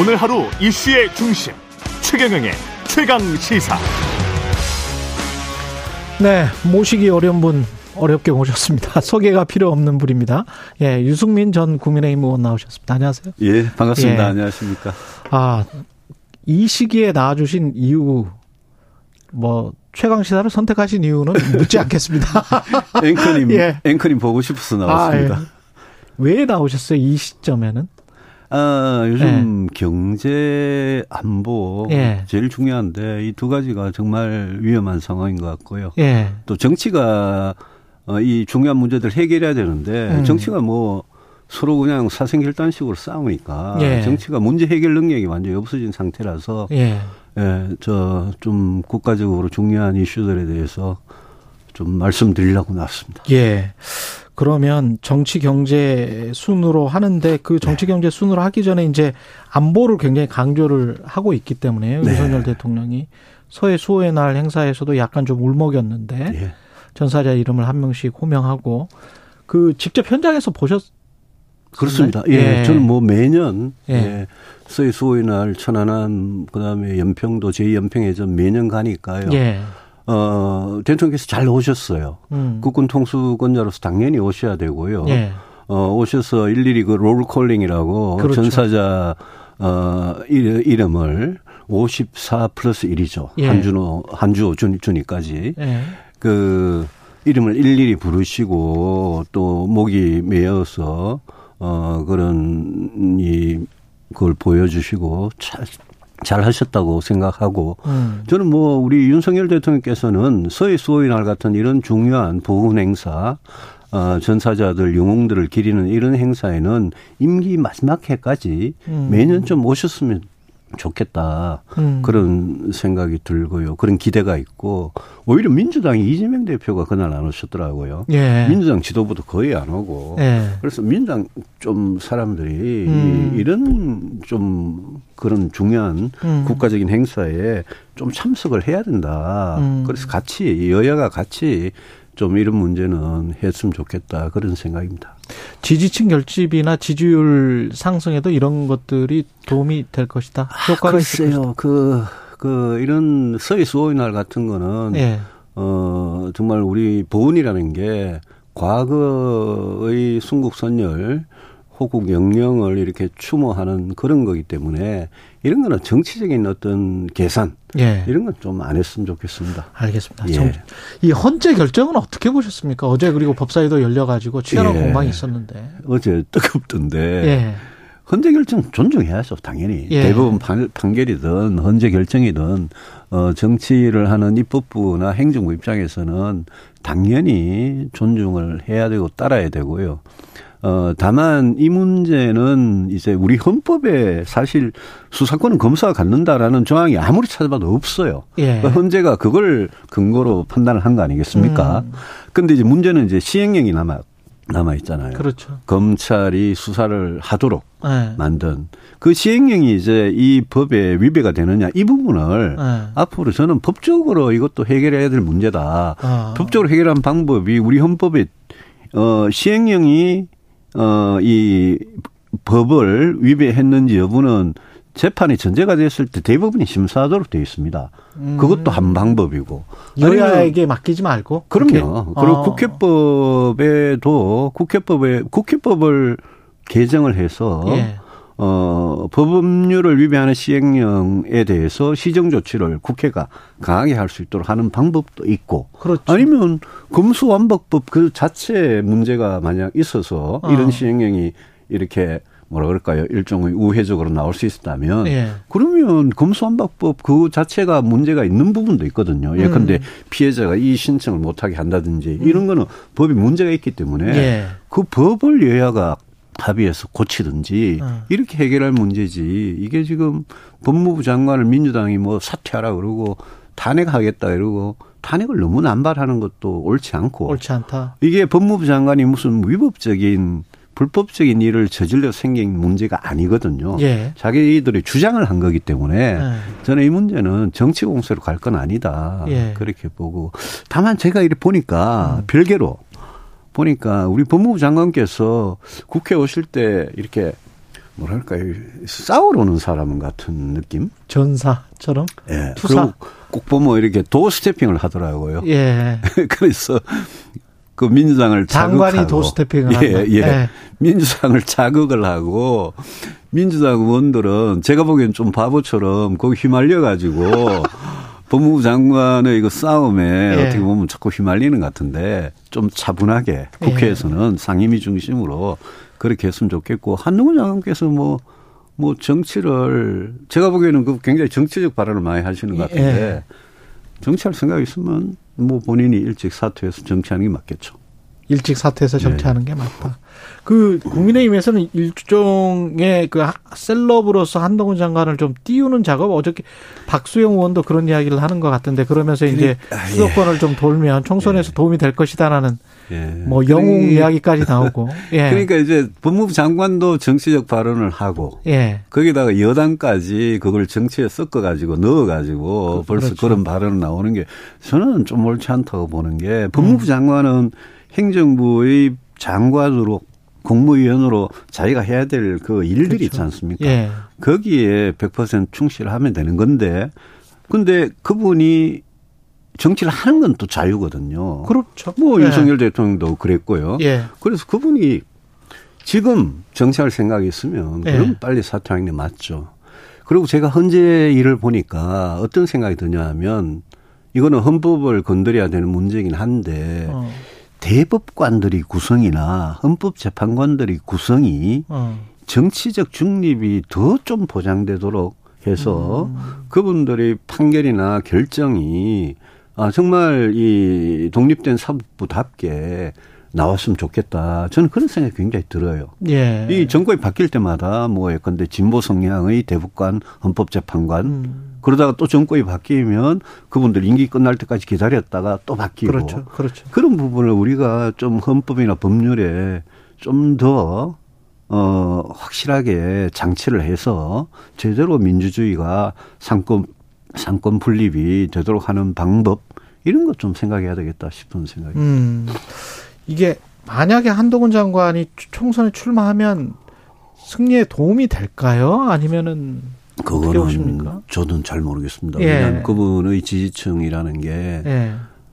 오늘 하루 이슈의 중심 최경영의 최강 시사. 네, 모시기 어려운 분 어렵게 모셨습니다. 소개가 필요 없는 분입니다. 예, 유승민 전 국민의힘 의원 나오셨습니다. 안녕하세요. 예, 반갑습니다. 예. 안녕하십니까. 아, 이 시기에 나와주신 이유, 뭐, 최강 시사를 선택하신 이유는 묻지 않겠습니다. 앵커님, 예. 앵커님 보고 싶어서 나왔습니다. 아, 예. 왜 나오셨어요? 이 시점에는? 아, 요즘 예. 경제 안보 예. 제일 중요한데 이 두 가지가 정말 위험한 상황인 것 같고요. 예. 또 정치가 어, 이 중요한 문제들 해결해야 되는데 음. 정치가 뭐 서로 그냥 사생결단식으로 싸우니까 예. 정치가 문제 해결 능력이 완전히 없어진 상태라서 예. 예, 저 좀 국가적으로 중요한 이슈들에 대해서 좀 말씀드리려고 나왔습니다. 예. 그러면 정치 경제 순으로 하는데 그 정치 네. 경제 순으로 하기 전에 이제 안보를 굉장히 강조를 하고 있기 때문에 네. 윤석열 대통령이 서해 수호의 날 행사에서도 약간 좀 울먹였는데 네. 전사자 이름을 한 명씩 호명하고 그 직접 현장에서 보셨 그렇습니다. 예. 예. 저는 뭐 매년 예. 예. 서해 수호의 날 천안함 그다음에 연평도 제2연평해전 매년 가니까요. 예. 어, 대통령께서 잘 오셨어요. 음. 국군 통수권자로서 당연히 오셔야 되고요. 예. 어, 오셔서 일일이 그 롤콜링이라고 그렇죠. 전사자 어, 이름을 54 플러스 1이죠. 예. 한준호, 한주호 준, 준이까지. 예. 그 이름을 일일이 부르시고 또 목이 메어서 어, 그런 이 그걸 보여주시고 잘, 잘 하셨다고 생각하고 음. 저는 뭐 우리 윤석열 대통령께서는 서해 수호의 날 같은 이런 중요한 보훈 행사 어, 전사자들 영웅들을 기리는 이런 행사에는 임기 마지막 해까지 음. 매년 좀 오셨으면 좋겠다. 음. 그런 생각이 들고요. 그런 기대가 있고 오히려 민주당이 이재명 대표가 그날 안 오셨더라고요. 예. 민주당 지도부도 거의 안 오고. 예. 그래서 민주당 좀 사람들이 음. 이런 좀 그런 중요한 음. 국가적인 행사에 좀 참석을 해야 된다. 음. 그래서 같이 여야가 같이 좀 이런 문제는 했으면 좋겠다 그런 생각입니다. 지지층 결집이나 지지율 상승에도 이런 것들이 도움이 될 것이다. 아, 효과가 아, 글쎄요. 그, 그, 이런 서해 수호의 날 같은 거는, 예. 어, 정말 우리 보훈이라는 게 과거의 순국선열 호국 영령을 이렇게 추모하는 그런 거기 때문에 이런 거는 정치적인 어떤 계산 예. 이런 건 좀 안 했으면 좋겠습니다. 알겠습니다. 예. 이 헌재 결정은 어떻게 보셨습니까? 어제 그리고 법사위도 열려가지고 치열한 예. 공방이 있었는데 어제 뜨겁던데 예. 헌재 결정 존중해야죠, 당연히. 예. 대부분 판, 결이든 헌재 결정이든 어 정치를 하는 입법부나 행정부 입장에서는 당연히 존중을 해야 되고 따라야 되고요. 어, 다만 이 문제는 이제 우리 헌법에 사실 수사권은 검사가 갖는다라는 조항이 아무리 찾아봐도 없어요. 예. 그러니까 헌재가 그걸 근거로 판단을 한 거 아니겠습니까? 음. 근데 이제 문제는 이제 시행령이 남아 남아 있잖아요. 그렇죠. 검찰이 수사를 하도록 네. 만든 그 시행령이 이제 이 법에 위배가 되느냐 이 부분을 네. 앞으로 저는 법적으로 이것도 해결해야 될 문제다. 아. 법적으로 해결한 방법이 우리 헌법에 어 시행령이 어, 이 법을 위배했는지 여부는 재판이 전제가 됐을 때 대부분이 심사하도록 되어 있습니다. 음. 그것도 한 방법이고. 여야에게 맡기지 말고? 그럼요. 그리고 어. 국회법에도 국회법에 국회법을 개정을 해서 예. 어, 법률을 위배하는 시행령에 대해서 시정 조치를 국회가 강하게 할 수 있도록 하는 방법도 있고 그렇죠. 아니면 검수완박법 그 자체 문제가 만약 있어서 어. 이런 시행령이 이렇게 뭐라 그럴까요? 일종의 우회적으로 나올 수 있었다면 예. 그러면 검수완박법 그 자체가 문제가 있는 부분도 있거든요. 예컨대 음. 피해자가 이 신청을 못하게 한다든지 이런 거는 법에 문제가 있기 때문에 예. 그 법을 여야가 합의해서 고치든지 어. 이렇게 해결할 문제지 이게 지금 법무부 장관을 민주당이 뭐 사퇴하라 그러고 탄핵하겠다 이러고 탄핵을 너무 남발하는 것도 옳지 않고 옳지 않다. 이게 법무부 장관이 무슨 위법적인 불법적인 일을 저질러 생긴 문제가 아니거든요. 예. 자기들이 주장을 한 거기 때문에 예. 저는 이 문제는 정치 공세로 갈 건 아니다. 예. 그렇게 보고 다만 제가 이렇게 보니까 음. 별개로 보니까 우리 법무부 장관께서 국회 오실 때 이렇게 뭐랄까요 싸우러 오는 사람 같은 느낌? 전사처럼? 예. 투사. 꼭 보면 이렇게 도 스태핑을 하더라고요. 예. 그래서 그 민주당을 장관이 자극하고 도 스태핑을 예, 예, 예. 민주당을 자극을 하고 민주당 의원들은 제가 보기엔 좀 바보처럼 거기 휘말려 가지고 법무부 장관의 이거 싸움에 예. 어떻게 보면 자꾸 휘말리는 것 같은데 좀 차분하게 국회에서는 예. 상임위 중심으로 그렇게 했으면 좋겠고 한동훈 장관께서 뭐뭐 뭐 정치를 제가 보기에는 그 굉장히 정치적 발언을 많이 하시는 것 같은데 예. 정치할 생각 이 있으면 뭐 본인이 일찍 사퇴해서 정치하는 게 맞겠죠. 일찍 사퇴해서 네. 정치하는 네. 게 맞다. 그 국민의힘에서는 일종의 그 셀럽으로서 한동훈 장관을 좀 띄우는 작업 어저께 박수영 의원도 그런 이야기를 하는 것 같은데 그러면서 이제 아, 예. 수도권을 좀 돌면 총선에서 예. 도움이 될 것이다라는 예. 뭐 영웅 그러니, 이야기까지 나오고. 예. 그러니까 이제 법무부 장관도 정치적 발언을 하고 예. 거기다가 여당까지 그걸 정치에 섞어 가지고 넣어 가지고 그, 벌써 그렇죠. 그런 발언 나오는 게 저는 좀 옳지 않다고 보는 게 법무부 음. 장관은 행정부의 장관으로 국무위원으로 자기가 해야 될 그 일들이 그렇죠. 있지 않습니까? 예. 거기에 100% 충실하면 되는 건데 근데 그분이 정치를 하는 건 또 자유거든요. 그렇죠. 뭐 예. 윤석열 대통령도 그랬고요. 예. 그래서 그분이 지금 정치할 생각이 있으면 예. 그럼 빨리 사퇴하는 게 맞죠. 그리고 제가 현재 일을 보니까 어떤 생각이 드냐 하면 이거는 헌법을 건드려야 되는 문제긴 한데 어. 대법관들이 구성이나 헌법재판관들이 구성이 어. 정치적 중립이 더 좀 보장되도록 해서 음. 그분들의 판결이나 결정이 아, 정말 이 독립된 사법부답게 나왔으면 좋겠다. 저는 그런 생각이 굉장히 들어요. 예. 이 정권이 바뀔 때마다 뭐 예컨대 진보 성향의 대법관, 헌법재판관 음. 그러다가 또 정권이 바뀌면 그분들 임기 끝날 때까지 기다렸다가 또 바뀌고 그렇죠. 그렇죠. 그런 부분을 우리가 좀 헌법이나 법률에 좀더 어, 확실하게 장치를 해서 제대로 민주주의가 상권 상권 분립이 되도록 하는 방법 이런 것 좀 생각해야 되겠다 싶은 생각이. 음. 이게 만약에 한동훈 장관이 총선에 출마하면 승리에 도움이 될까요? 아니면은 그거는 저는 잘 모르겠습니다. 예. 왜냐하면 그분의 지지층이라는 게 예.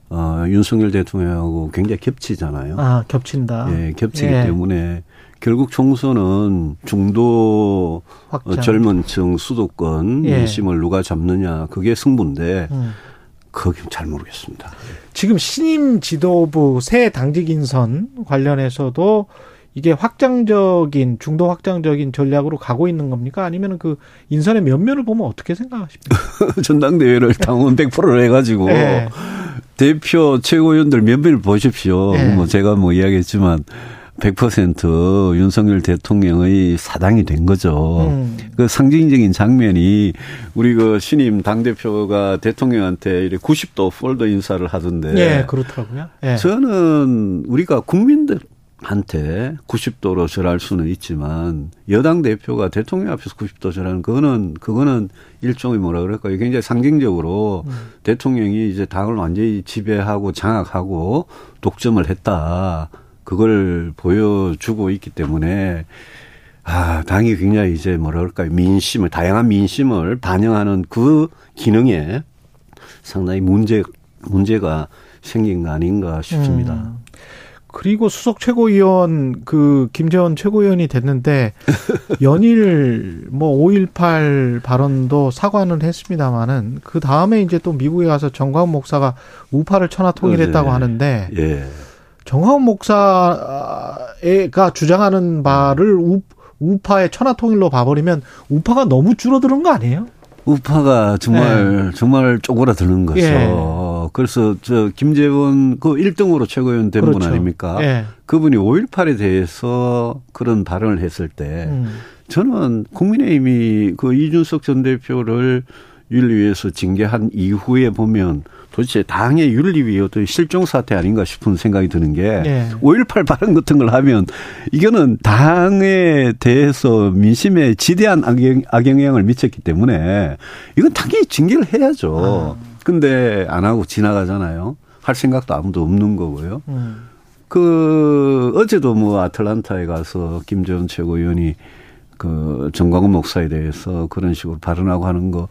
어, 윤석열 대통령하고 굉장히 겹치잖아요. 아 겹친다. 예, 겹치기 예. 때문에 결국 총선은 중도 어, 젊은층 수도권 예. 민심을 누가 잡느냐 그게 승부인데 음. 그건 잘 모르겠습니다. 지금 신임 지도부 새 당직 인선 관련해서도 이게 확장적인 중도 확장적인 전략으로 가고 있는 겁니까? 아니면 그 인선의 면면을 보면 어떻게 생각하십니까? 전당대회를 당원 100%를 해가지고 네. 대표 최고위원들 면면을 보십시오. 네. 뭐 제가 뭐 이야기했지만 100% 윤석열 대통령의 사당이 된 거죠. 음. 그 상징적인 장면이 우리 그 신임 당대표가 대통령한테 이렇게 90도 폴더 인사를 하던데. 예, 그렇더라고요. 예. 저는 우리가 국민들 한테 90도로 절할 수는 있지만 여당 대표가 대통령 앞에서 90도 절하는 그거는 그거는 일종의 뭐라 그럴까요? 굉장히 상징적으로 음. 대통령이 이제 당을 완전히 지배하고 장악하고 독점을 했다. 그걸 보여주고 있기 때문에 아, 당이 굉장히 이제 뭐라 그럴까요? 민심을, 다양한 민심을 반영하는 그 기능에 상당히 문제, 문제가 생긴 거 아닌가 싶습니다. 음. 그리고 수석 최고위원 그 김재원 최고위원이 됐는데 연일 뭐 5.18 발언도 사과는 했습니다마는 그 다음에 이제 또 미국에 가서 정광훈 목사가 우파를 천하 통일했다고 네. 하는데 예. 정하원 목사가 주장하는 바를 우, 우파의 천하 통일로 봐버리면 우파가 너무 줄어드는 거 아니에요? 우파가 정말 네. 정말 쪼그라드는 거죠. 예. 그래서 저 김재원 그 1등으로 최고위원 된분 그렇죠. 아닙니까? 예. 그분이 5.18에 대해서 그런 발언을 했을 때 음. 저는 국민의힘이 그 이준석 전 대표를 윤리위에서 징계한 이후에 보면 도대체 당의 윤리위 어떤 실종 사태 아닌가 싶은 생각이 드는 게 네. 5.18 발언 같은 걸 하면 이거는 당에 대해서 민심에 지대한 악영, 악영향을 미쳤기 때문에 이건 당연히 징계를 해야죠. 아. 근데 안 하고 지나가잖아요. 할 생각도 아무도 없는 거고요. 음. 그 어제도 뭐 아틀란타에 가서 김재원 최고위원이 그 정광훈 목사에 대해서 그런 식으로 발언하고 하는 거,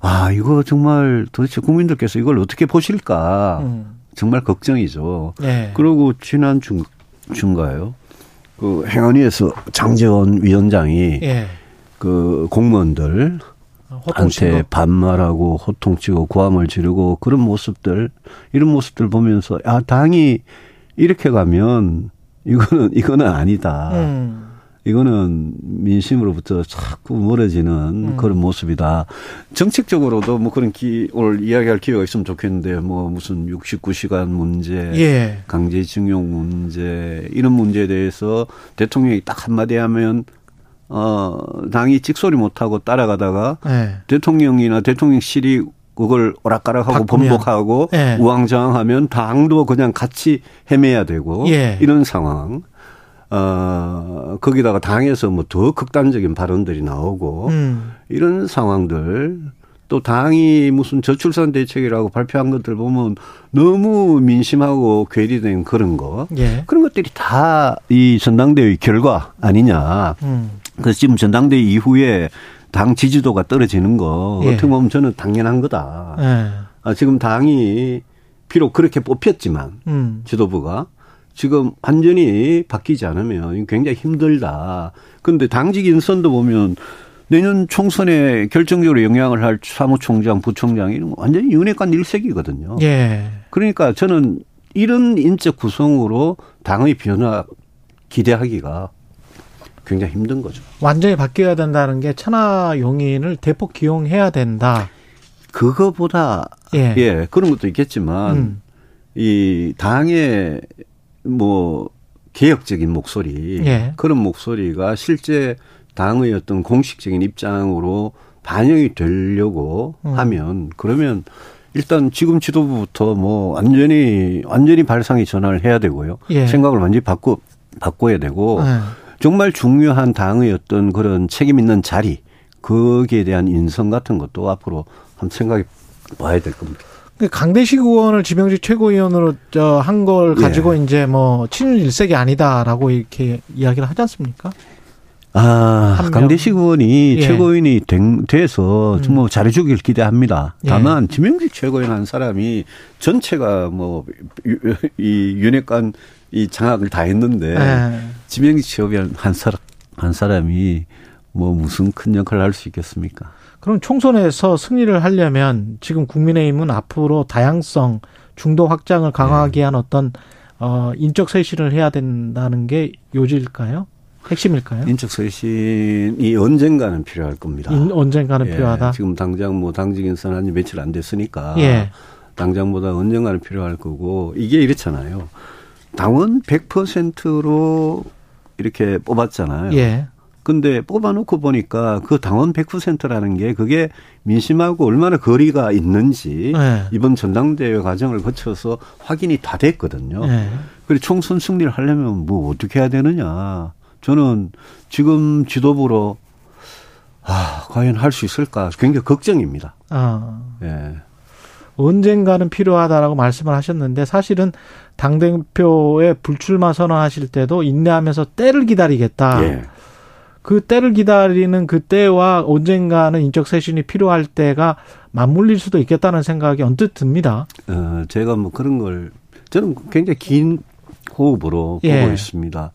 아, 이거 정말 도대체 국민들께서 이걸 어떻게 보실까. 음. 정말 걱정이죠. 네. 그리고 지난 중, 중가요. 그 행안위에서 장재원 위원장이 예. 그 공무원들 한테 반말하고 호통치고 고함을 지르고 그런 모습들 이런 모습들 보면서 아 당이 이렇게 가면 이거는 이거는 아니다. 음. 이거는 민심으로부터 자꾸 멀어지는 음. 그런 모습이다. 정책적으로도 뭐 그런 기, 오늘 이야기할 기회가 있으면 좋겠는데 뭐 무슨 69시간 문제, 예. 강제징용 문제, 이런 문제에 대해서 대통령이 딱 한마디 하면 어, 당이 찍소리 못하고 따라가다가 예. 대통령이나 대통령실이 그걸 오락가락하고 바꾸면. 번복하고 예. 우왕좌왕하면 당도 그냥 같이 헤매야 되고 예. 이런 상황. 어, 거기다가 당에서 뭐 더 극단적인 발언들이 나오고 음. 이런 상황들 또 당이 무슨 저출산 대책이라고 발표한 것들 보면 너무 민심하고 괴리된 그런 거 예. 그런 것들이 다 이 전당대회 결과 아니냐. 음. 그래서 지금 전당대 회 이후에 당 지지도가 떨어지는 거 예. 어떻게 보면 저는 당연한 거다. 예. 아, 지금 당이 비록 그렇게 뽑혔지만 음. 지도부가 지금 완전히 바뀌지 않으면 굉장히 힘들다. 그런데 당직 인선도 보면 내년 총선에 결정적으로 영향을 할 사무총장, 부총장 이런 거 완전히 윤핵관 일색이거든요. 예. 그러니까 저는 이런 인적 구성으로 당의 변화 기대하기가 굉장히 힘든 거죠. 완전히 바뀌어야 된다는 게 천하 용인을 대폭 기용해야 된다. 그거보다 예, 예 그런 것도 있겠지만 음. 이 당의 뭐 개혁적인 목소리 예. 그런 목소리가 실제 당의 어떤 공식적인 입장으로 반영이 되려고 음. 하면 그러면 일단 지금 지도부부터 뭐 완전히 완전히 발상의 전환을 해야 되고요. 예. 생각을 완전히 바꿔 바꿔야 되고 예. 정말 중요한 당의 어떤 그런 책임 있는 자리 거기에 대한 인성 같은 것도 앞으로 한번 생각해 봐야 될 겁니다. 그 강대식 의원을 지명직 최고위원으로 한 걸 가지고 예. 이제 뭐 친윤 일색이 아니다라고 이렇게 이야기를 하지 않습니까? 아, 강대식 의원이 예. 최고위원이 된, 돼서 음. 뭐 잘해주길 기대합니다. 예. 다만, 예. 지명직 최고위원 한 사람이 전체가 뭐, 이 윤핵관 이 장악을 다 했는데, 예. 지명직 최고위원 한 사람, 한 사람이 뭐 무슨 큰 역할을 할 수 있겠습니까? 그럼 총선에서 승리를 하려면 지금 국민의힘은 앞으로 다양성, 중도 확장을 강화하기 위한 어떤 어 인적 쇄신을 해야 된다는 게 요지일까요? 핵심일까요? 인적 쇄신이 언젠가는 필요할 겁니다. 인, 언젠가는 예, 필요하다. 지금 당장 뭐 당직 인선 한지 며칠 안 됐으니까 예. 당장보다 언젠가는 필요할 거고 이게 이렇잖아요. 당원 100%로 이렇게 뽑았잖아요. 예. 근데 뽑아놓고 보니까 그 당원 100%라는 게 그게 민심하고 얼마나 거리가 있는지 네. 이번 전당대회 과정을 거쳐서 확인이 다 됐거든요. 네. 그리고 총선 승리를 하려면 뭐 어떻게 해야 되느냐. 저는 지금 지도부로 아, 과연 할 수 있을까 굉장히 걱정입니다. 아. 예. 언젠가는 필요하다라고 말씀을 하셨는데 사실은 당 대표의 불출마 선언하실 때도 인내하면서 때를 기다리겠다. 예. 그 때를 기다리는 그 때와 언젠가는 인적 쇄신이 필요할 때가 맞물릴 수도 있겠다는 생각이 언뜻 듭니다. 어, 제가 뭐 그런 걸 저는 굉장히 긴 호흡으로 예. 보고 있습니다.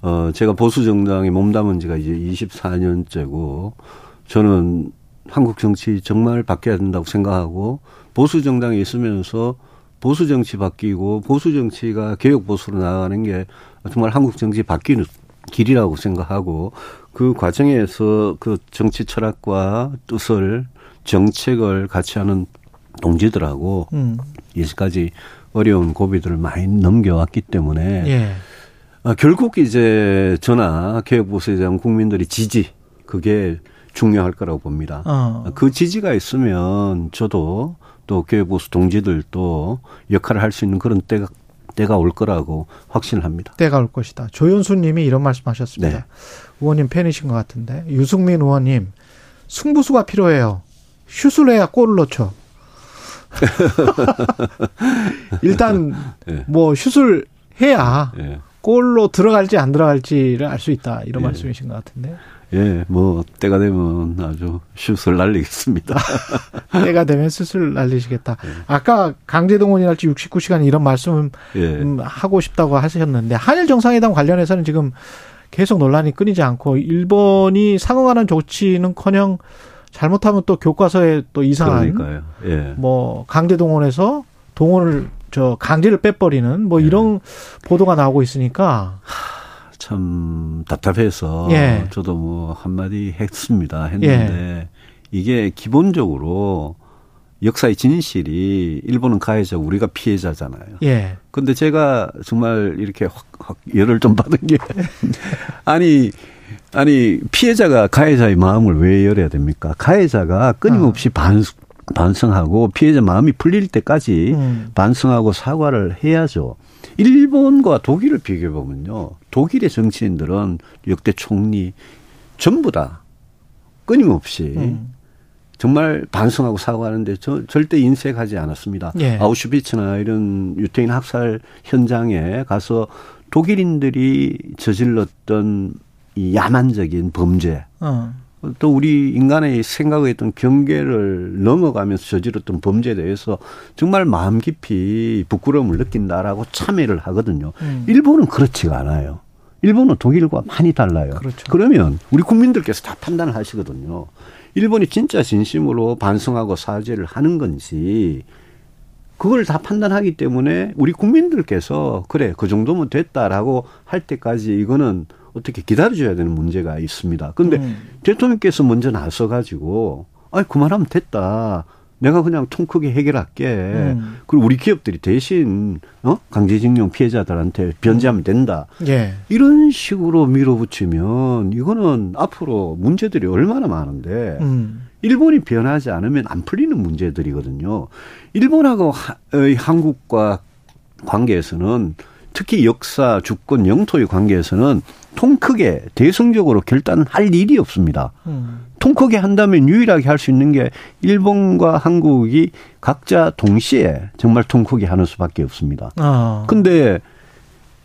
어, 제가 보수 정당에 몸담은 지가 이제 24년째고 저는 한국 정치 정말 바뀌어야 된다고 생각하고 보수 정당에 있으면서 보수 정치 바뀌고 보수 정치가 개혁 보수로 나가는 게 정말 한국 정치 바뀌는 길이라고 생각하고 그 과정에서 그 정치 철학과 뜻을 정책을 같이 하는 동지들하고 음. 이제까지 어려운 고비들을 많이 넘겨왔기 때문에 예. 아, 결국 이제 전화 개혁보수에 대한 국민들의 지지 그게 중요할 거라고 봅니다. 어. 그 지지가 있으면 저도 또 개혁보수 동지들도 역할을 할 수 있는 그런 때가 때가 올 거라고 확신합니다. 때가 올 것이다. 조윤수 님이 이런 말씀하셨습니다. 네. 의원님 팬이신 것 같은데 유승민 의원님 승부수가 필요해요. 슛을 해야 골을 넣죠. 일단 네. 뭐 슛을 해야 네. 골로 들어갈지 안 들어갈지를 알 수 있다 이런 네. 말씀이신 것 같은데. 예, 뭐 때가 되면 아주 슛을 날리겠습니다. 때가 되면 슛을 날리시겠다. 예. 아까 강제동 원이랄지 69시간 이런 말씀 예. 음, 하고 싶다고 하셨는데 한일 정상회담 관련해서는 지금 계속 논란이 끊이지 않고 일본이 상응하는 조치는커녕 잘못하면 또 교과서에 또 이상한 예. 뭐 강제 동원해서 동원을 저 강제를 빼버리는 뭐 예. 이런 보도가 나오고 있으니까 참 답답해서 예. 저도 뭐 한마디 했습니다. 했는데 예. 이게 기본적으로 역사의 진실이 일본은 가해자 우리가 피해자잖아요. 예. 근데 제가 정말 이렇게 확, 확 열을 좀 받은 게 아니 아니 피해자가 가해자의 마음을 왜 열어야 됩니까? 가해자가 끊임없이 어. 반 반성하고 피해자 마음이 풀릴 때까지 음. 반성하고 사과를 해야죠. 일본과 독일을 비교해 보면요. 독일의 정치인들은 역대 총리 전부 다 끊임없이 음. 정말 반성하고 사과하는데 저 절대 인색하지 않았습니다. 예. 아우슈비츠나 이런 유태인 학살 현장에 가서 독일인들이 저질렀던 이 야만적인 범죄, 어. 또 우리 인간의 생각에 있던 경계를 넘어가면서 저질렀던 범죄에 대해서 정말 마음 깊이 부끄러움을 느낀다라고 참여를 하거든요. 음. 일본은 그렇지가 않아요. 일본은 독일과 많이 달라요. 그렇죠. 그러면 우리 국민들께서 다 판단을 하시거든요. 일본이 진짜 진심으로 반성하고 사죄를 하는 건지 그걸 다 판단하기 때문에 우리 국민들께서 그래 그 정도면 됐다라고 할 때까지 이거는 어떻게 기다려줘야 되는 문제가 있습니다. 근데 음. 대통령께서 먼저 나서 가지고 아이 그만하면 됐다. 내가 그냥 통 크게 해결할게. 음. 그리고 우리 기업들이 대신 어? 강제징용 피해자들한테 변제하면 된다. 예. 이런 식으로 밀어붙이면 이거는 앞으로 문제들이 얼마나 많은데 음. 일본이 변하지 않으면 안 풀리는 문제들이거든요. 일본하고 하, 한국과 관계에서는 특히 역사, 주권, 영토의 관계에서는 통 크게 대승적으로 결단할 일이 없습니다. 음. 통 크게 한다면 유일하게 할 수 있는 게 일본과 한국이 각자 동시에 정말 통 크게 하는 수밖에 없습니다. 아. 근데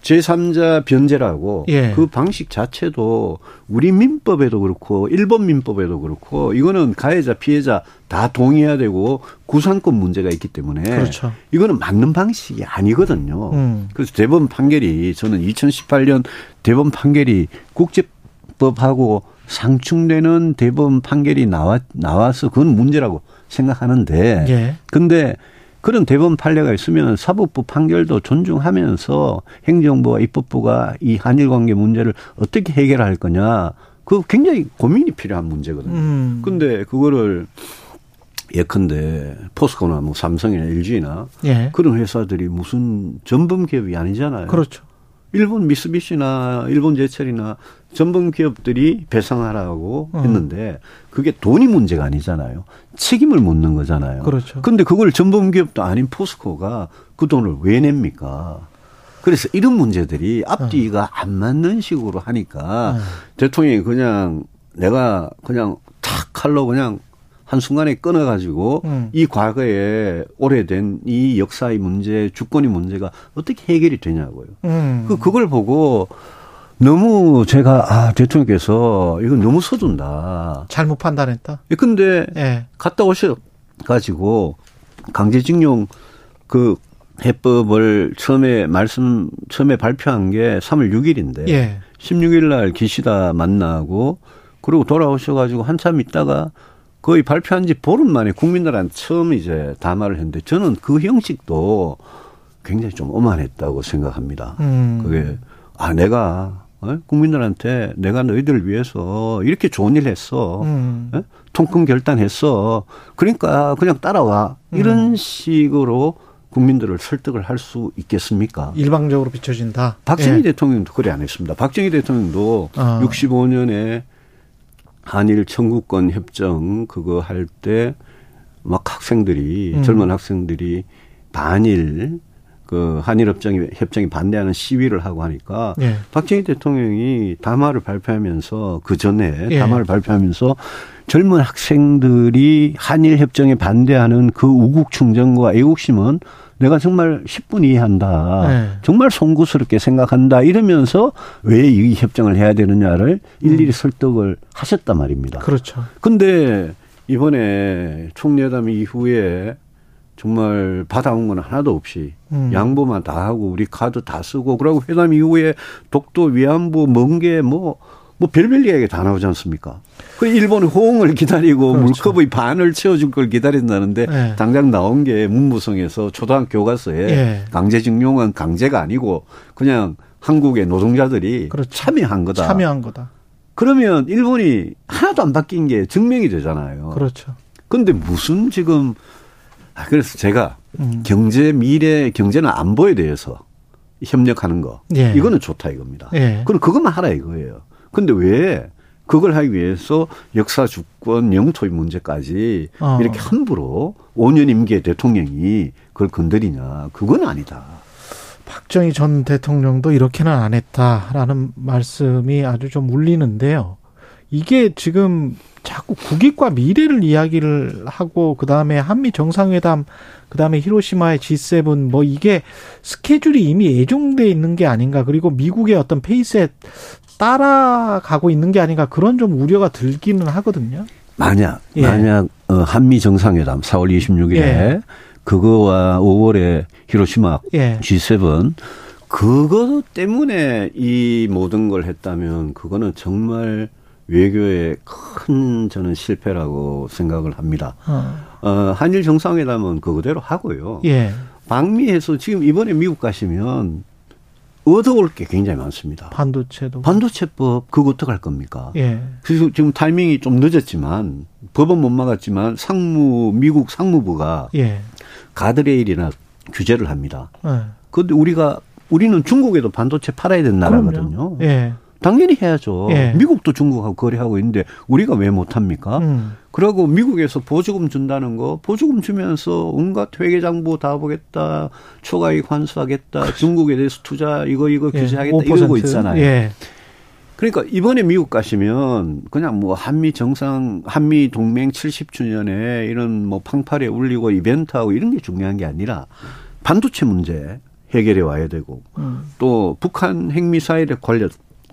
제3자 변제라고 예. 그 방식 자체도 우리 민법에도 그렇고 일본 민법에도 그렇고 이거는 가해자 피해자 다 동의해야 되고 구상권 문제가 있기 때문에 그렇죠. 이거는 맞는 방식이 아니거든요. 음. 그래서 대법원 판결이 저는 2018년 대법원 판결이 국제법하고 상충되는 대법원 판결이 나와 나와서 그건 문제라고 생각하는데 예. 근데 그런 대법원 판례가 있으면 사법부 판결도 존중하면서 행정부와 입법부가 이 한일 관계 문제를 어떻게 해결할 거냐. 그 굉장히 고민이 필요한 문제거든요. 음. 근데 그거를 예컨대 포스코나 뭐 삼성이나 LG나 예. 그런 회사들이 무슨 전범 기업이 아니잖아요. 그렇죠. 일본 미쓰비시나 일본 제철이나 전범 기업들이 배상하라고 어. 했는데 그게 돈이 문제가 아니잖아요. 책임을 묻는 거잖아요. 그렇죠. 근데 그걸 전범 기업도 아닌 포스코가 그 돈을 왜 냅니까? 그래서 이런 문제들이 앞뒤가 어. 안 맞는 식으로 하니까 어. 대통령이 그냥 내가 그냥 탁 칼로 그냥 한순간에 끊어가지고 음. 이 과거에 오래된 이 역사의 문제, 주권의 문제가 어떻게 해결이 되냐고요. 음. 그, 그걸 보고 너무 제가 아 대통령께서 이건 너무 서둔다. 잘못 판단했다. 예, 근데 예. 갔다 오셔 가지고 강제징용 그 해법을 처음에 말씀 처음에 발표한 게 3월 6일인데 예. 16일 날 기시다 만나고 그리고 돌아오셔 가지고 한참 있다가 거의 발표한 지 보름 만에 국민들한테 처음 이제 담화를 했는데 저는 그 형식도 굉장히 좀 오만했다고 생각합니다. 음. 그게 아 내가 어? 국민들한테 내가 너희들을 위해서 이렇게 좋은 일 했어. 음. 어? 통큰 결단했어. 그러니까 그냥 따라와. 이런 음. 식으로 국민들을 설득을 할 수 있겠습니까? 일방적으로 비춰진다. 박정희 예. 대통령도 그래 안 했습니다. 박정희 대통령도 아. 65년에 한일 청구권 협정 그거 할 때 막 학생들이 음. 젊은 학생들이 반일 그 한일 협정이 협정이 반대하는 시위를 하고 하니까 예. 박정희 대통령이 담화를 발표하면서 그 전에 예. 담화를 발표하면서 젊은 학생들이 한일 협정에 반대하는 그 우국 충정과 애국심은 내가 정말 10분 이해한다. 네. 정말 송구스럽게 생각한다. 이러면서 왜 이 협정을 해야 되느냐를 일일이 음. 설득을 하셨단 말입니다. 그렇죠. 근데 이번에 총회담 이후에 정말 받아온 건 하나도 없이 음. 양보만 다 하고 우리 카드 다 쓰고 그러고 회담 이후에 독도 위안부 먼게뭐 뭐 별별 이야기 다 나오지 않습니까? 그 일본의 호응을 기다리고 그렇죠. 물컵의 반을 채워줄 걸 기다린다는데 네. 당장 나온 게 문무성에서 초등학교 교과서에 네. 강제징용은 강제가 아니고 그냥 한국의 노동자들이 그렇죠. 참여한 거다. 참여한 거다. 그러면 일본이 하나도 안 바뀐 게 증명이 되잖아요. 그렇죠. 근데 무슨 지금 아 그래서 제가 음. 경제 미래 경제는 안보에 대해서 협력하는 거 예. 이거는 좋다 이겁니다. 예. 그럼 그것만 하라 이거예요. 근데 왜 그걸 하기 위해서 역사 주권 영토의 문제까지 어. 이렇게 함부로 5년 임기의 대통령이 그걸 건드리냐. 그건 아니다. 박정희 전 대통령도 이렇게는 안 했다라는 말씀이 아주 좀 울리는데요. 이게 지금 자꾸 국익과 미래를 이야기를 하고 그다음에 한미 정상회담 그다음에 히로시마의 G7 뭐 이게 스케줄이 이미 예정돼 있는 게 아닌가 그리고 미국의 어떤 페이스에 따라가고 있는 게 아닌가 그런 좀 우려가 들기는 하거든요. 만약 예. 만약 어, 한미 정상회담 4월 26일에 예. 그거와 5월에 히로시마 예. G7 그거 때문에 이 모든 걸 했다면 그거는 정말 외교의 큰 저는 실패라고 생각을 합니다. 어. 어 한일 정상회담은 그거대로 하고요. 예. 방미에서 지금 이번에 미국 가시면 얻어올 게 굉장히 많습니다. 반도체도. 반도체법 그거 어떡할 겁니까? 예. 그래서 지금 타이밍이 좀 늦었지만 법은 못 막았지만 상무 미국 상무부가 예. 가드레일이나 규제를 합니다. 예. 그런데 우리가 우리는 중국에도 반도체 팔아야 되는 나라거든요. 예. 당연히 해야죠. 예. 미국도 중국하고 거래하고 있는데 우리가 왜 못합니까? 음. 그리고 미국에서 보조금 준다는 거 보조금 주면서 온갖 회계장부 다 보겠다, 초과이익 환수하겠다, 그렇죠. 중국에 대해서 투자 이거 이거 예. 규제하겠다 5%. 이러고 있잖아요. 예. 그러니까 이번에 미국 가시면 그냥 뭐 한미 정상 한미 동맹 70주년에 이런 뭐 팡파레 울리고 이벤트하고 이런 게 중요한 게 아니라 반도체 문제 해결해 와야 되고 음. 또 북한 핵미사일에 관련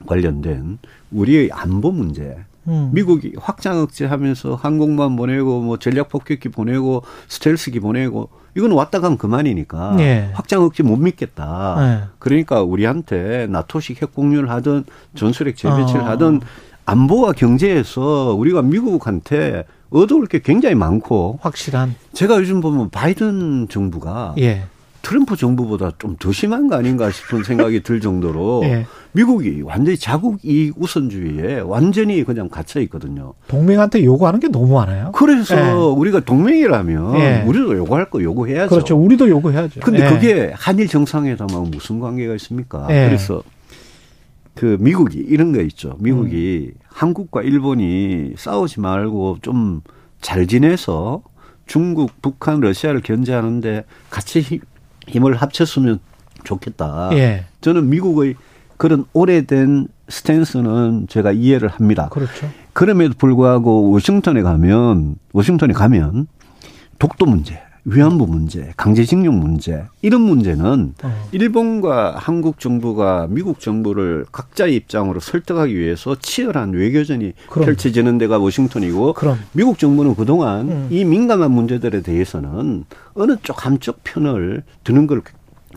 관련된 우리의 안보 문제. 음. 미국이 확장 억제하면서 항공만 보내고 뭐 전략 폭격기 보내고 스텔스기 보내고 이건 왔다 가면 그만이니까 네. 확장 억제 못 믿겠다. 네. 그러니까 우리한테 나토식 핵 공유를 하든 전술핵 재배치를 어. 하든 안보와 경제에서 우리가 미국한테 얻어올 게 굉장히 많고 확실한 제가 요즘 보면 바이든 정부가 예. 트럼프 정부보다 좀 더 심한 거 아닌가 싶은 생각이 들 정도로 예. 미국이 완전히 자국 이익 우선주의에 완전히 그냥 갇혀 있거든요. 동맹한테 요구하는 게 너무 많아요. 그래서 예. 우리가 동맹이라면 예. 우리도 요구할 거 요구해야죠. 그렇죠. 우리도 요구해야죠. 근데 예. 그게 한일 정상회담하고 무슨 관계가 있습니까? 예. 그래서 그 미국이 이런 거 있죠. 미국이 음. 한국과 일본이 싸우지 말고 좀 잘 지내서 중국, 북한, 러시아를 견제하는데 같이 힘을 합쳤으면 좋겠다. 예. 저는 미국의 그런 오래된 스탠스는 제가 이해를 합니다. 그렇죠. 그럼에도 불구하고 워싱턴에 가면 워싱턴에 가면 독도 문제, 위안부 문제, 강제징용 문제 이런 문제는 어. 일본과 한국 정부가 미국 정부를 각자의 입장으로 설득하기 위해서 치열한 외교전이 그럼. 펼쳐지는 데가 워싱턴이고 그럼. 미국 정부는 그동안 음. 이 민감한 문제들에 대해서는 어느 쪽 한쪽 편을 드는 걸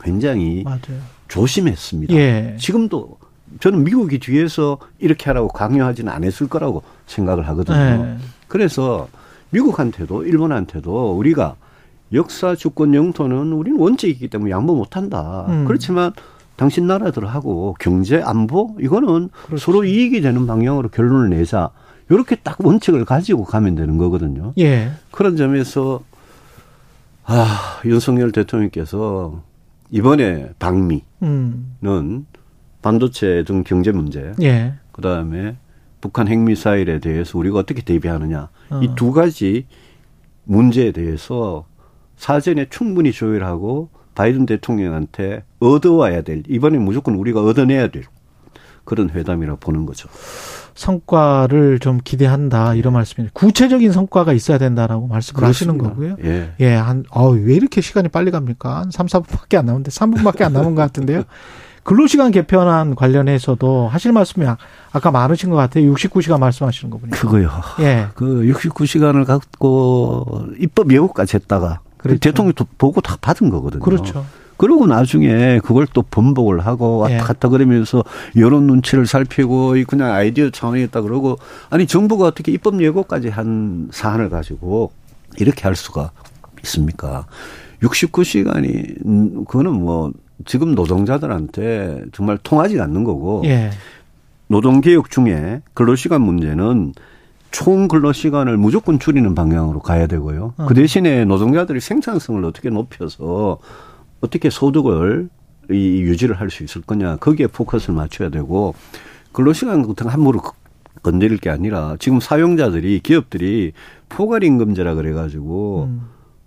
굉장히 맞아요. 조심했습니다. 예. 지금도 저는 미국이 뒤에서 이렇게 하라고 강요하지는 않았을 거라고 생각을 하거든요. 예. 그래서 미국한테도 일본한테도 우리가 역사 주권 영토는 우리는 원칙이기 때문에 양보 못한다. 음. 그렇지만 당신 나라들하고 경제 안보 이거는 그렇지. 서로 이익이 되는 방향으로 결론을 내자. 이렇게 딱 원칙을 가지고 가면 되는 거거든요. 예. 그런 점에서 아 윤석열 대통령께서 이번에 방미는 음. 반도체 등 경제 문제, 예. 그 다음에 북한 핵미사일에 대해서 우리가 어떻게 대비하느냐 어. 이두 가지 문제에 대해서 사전에 충분히 조율하고 바이든 대통령한테 얻어와야 될 이번에 무조건 우리가 얻어내야 될 그런 회담이라고 보는 거죠. 성과를 좀 기대한다 이런 말씀이 구체적인 성과가 있어야 된다라고 말씀을 그렇습니다. 하시는 거고요. 예. 예, 한, 어, 왜 이렇게 시간이 빨리 갑니까? 한 3, 4분밖에 안 남았는데 3분밖에 안 남은 것 같은데요. 근로시간 개편안 관련해서도 하실 말씀이 아, 아까 많으신 것 같아요. 69시간 말씀하시는 거 보니까. 그거요. 예. 그 69시간을 갖고 입법 예고까지 했다가 그렇죠. 대통령이 보고 다 받은 거거든요. 그렇죠. 그러고 나중에 그걸 또 번복을 하고 왔다 예. 갔다 그러면서 여론 눈치를 살피고 그냥 아이디어 차원이었다 그러고 아니 정부가 어떻게 입법 예고까지 한 사안을 가지고 이렇게 할 수가 있습니까? 69시간이 음, 그거는 뭐 지금 노동자들한테 정말 통하지 않는 거고 예. 노동개혁 중에 근로시간 문제는 총 근로 시간을 무조건 줄이는 방향으로 가야 되고요. 어. 그 대신에 노동자들이 생산성을 어떻게 높여서 어떻게 소득을 이 유지를 할 수 있을 거냐 거기에 포커스를 맞춰야 되고 근로 시간 같은 함부로 건드릴 게 아니라 지금 사용자들이 기업들이 포괄 임금제라 그래가지고 음.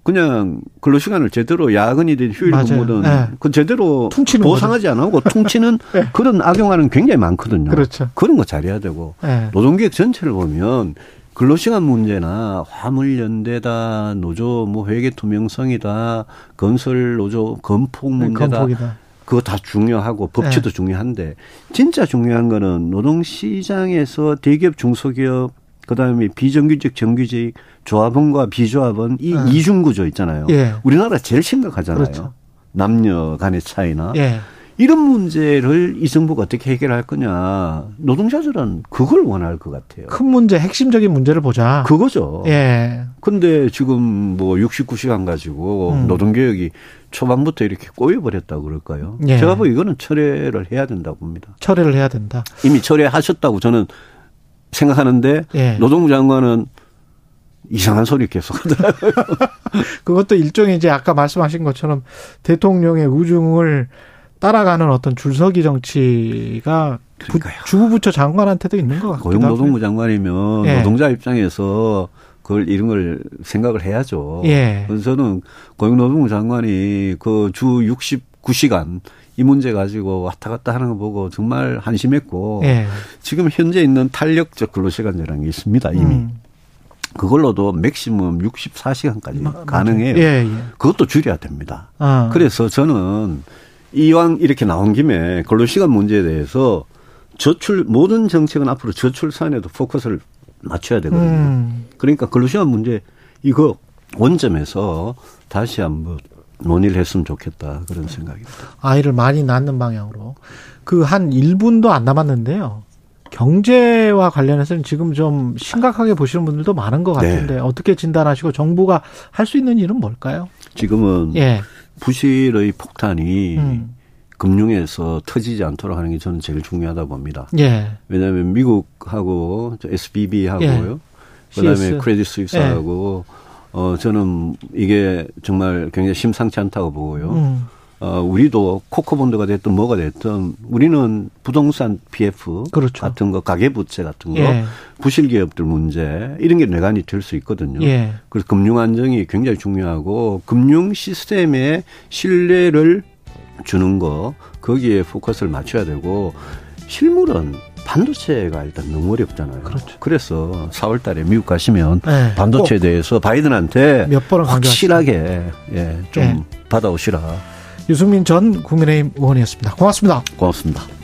그냥 근로 시간을 제대로 야근이든 휴일 근무든 네. 그 제대로 보상하지 않고 뭐 퉁치는 네. 그런 악용하는 굉장히 많거든요. 그렇죠. 그런 거 잘해야 되고 네. 노동계획 전체를 보면 근로시간 문제나 화물연대다, 노조 뭐 회계 투명성이다, 건설 노조 건폭 네, 문제다. 건폭이다. 그거 다 중요하고 법치도 네. 중요한데 진짜 중요한 거는 노동시장에서 대기업 중소기업 그다음에 비정규직 정규직 조합원과 비조합원 이 네. 이중 구조 있잖아요. 예. 우리나라 제일 심각하잖아요. 그렇죠. 남녀 간의 차이나 예. 이런 문제를 이 정부가 어떻게 해결할 거냐. 노동자들은 그걸 원할 것 같아요. 큰 문제, 핵심적인 문제를 보자. 그거죠. 예. 근데 지금 뭐 69시간 가지고 음. 노동개혁이 초반부터 이렇게 꼬여버렸다고 그럴까요? 예. 제가 보기 이거는 철회를 해야 된다고 봅니다. 철회를 해야 된다. 이미 철회하셨다고 저는 생각하는데 예. 노동부 장관은 이상한 소리 계속 하더라고요. 그것도 일종의 이제 아까 말씀하신 것처럼 대통령의 우중을 따라가는 어떤 줄서기 정치가 부, 주부부처 장관한테도 있는 것 같기도 고용노동부 장관이면 예. 노동자 입장에서 그걸 이런 걸 생각을 해야죠. 예. 그래서 저는 고용노동부 장관이 그 주 69시간 이 문제 가지고 왔다 갔다 하는 거 보고 정말 한심했고 예. 지금 현재 있는 탄력적 근로시간제라는 게 있습니다 이미. 음. 그걸로도 맥시멈 64시간까지 마, 가능해요. 예, 예. 그것도 줄여야 됩니다. 아. 그래서 저는 이왕 이렇게 나온 김에 근로시간 문제에 대해서 저출 모든 정책은 앞으로 저출산에도 포커스를 맞춰야 되거든요. 음. 그러니까 근로시간 문제 이거 원점에서 다시 한번 논의를 했으면 좋겠다 그런 생각입니다. 아이를 많이 낳는 방향으로 그 한 1분도 안 남았는데요. 경제와 관련해서는 지금 좀 심각하게 보시는 분들도 많은 것 네. 같은데 네. 어떻게 진단하시고 정부가 할 수 있는 일은 뭘까요? 지금은 예. 부실의 폭탄이 음. 금융에서 터지지 않도록 하는 게 저는 제일 중요하다 봅니다. 예. 왜냐하면 미국하고 SBB하고요. 예. 그다음에 크레딧 스위스하고 예. 어 저는 이게 정말 굉장히 심상치 않다고 보고요. 음. 어 우리도 코코본드가 됐든 뭐가 됐든 우리는 부동산 PF 그렇죠. 같은 거 가계 부채 같은 거 예. 부실 기업들 문제 이런 게 내관이 될 수 있거든요. 예. 그래서 금융 안정이 굉장히 중요하고 금융 시스템의 신뢰를 주는 거 거기에 포커스를 맞춰야 되고 실물은 반도체가 일단 너무 어렵잖아요. 그렇죠. 그래서 4월 달에 미국 가시면 네. 반도체에 대해서 바이든한테 몇 번을 확실하게 예, 좀 네. 받아오시라. 유승민 전 국민의힘 의원이었습니다. 고맙습니다. 고맙습니다.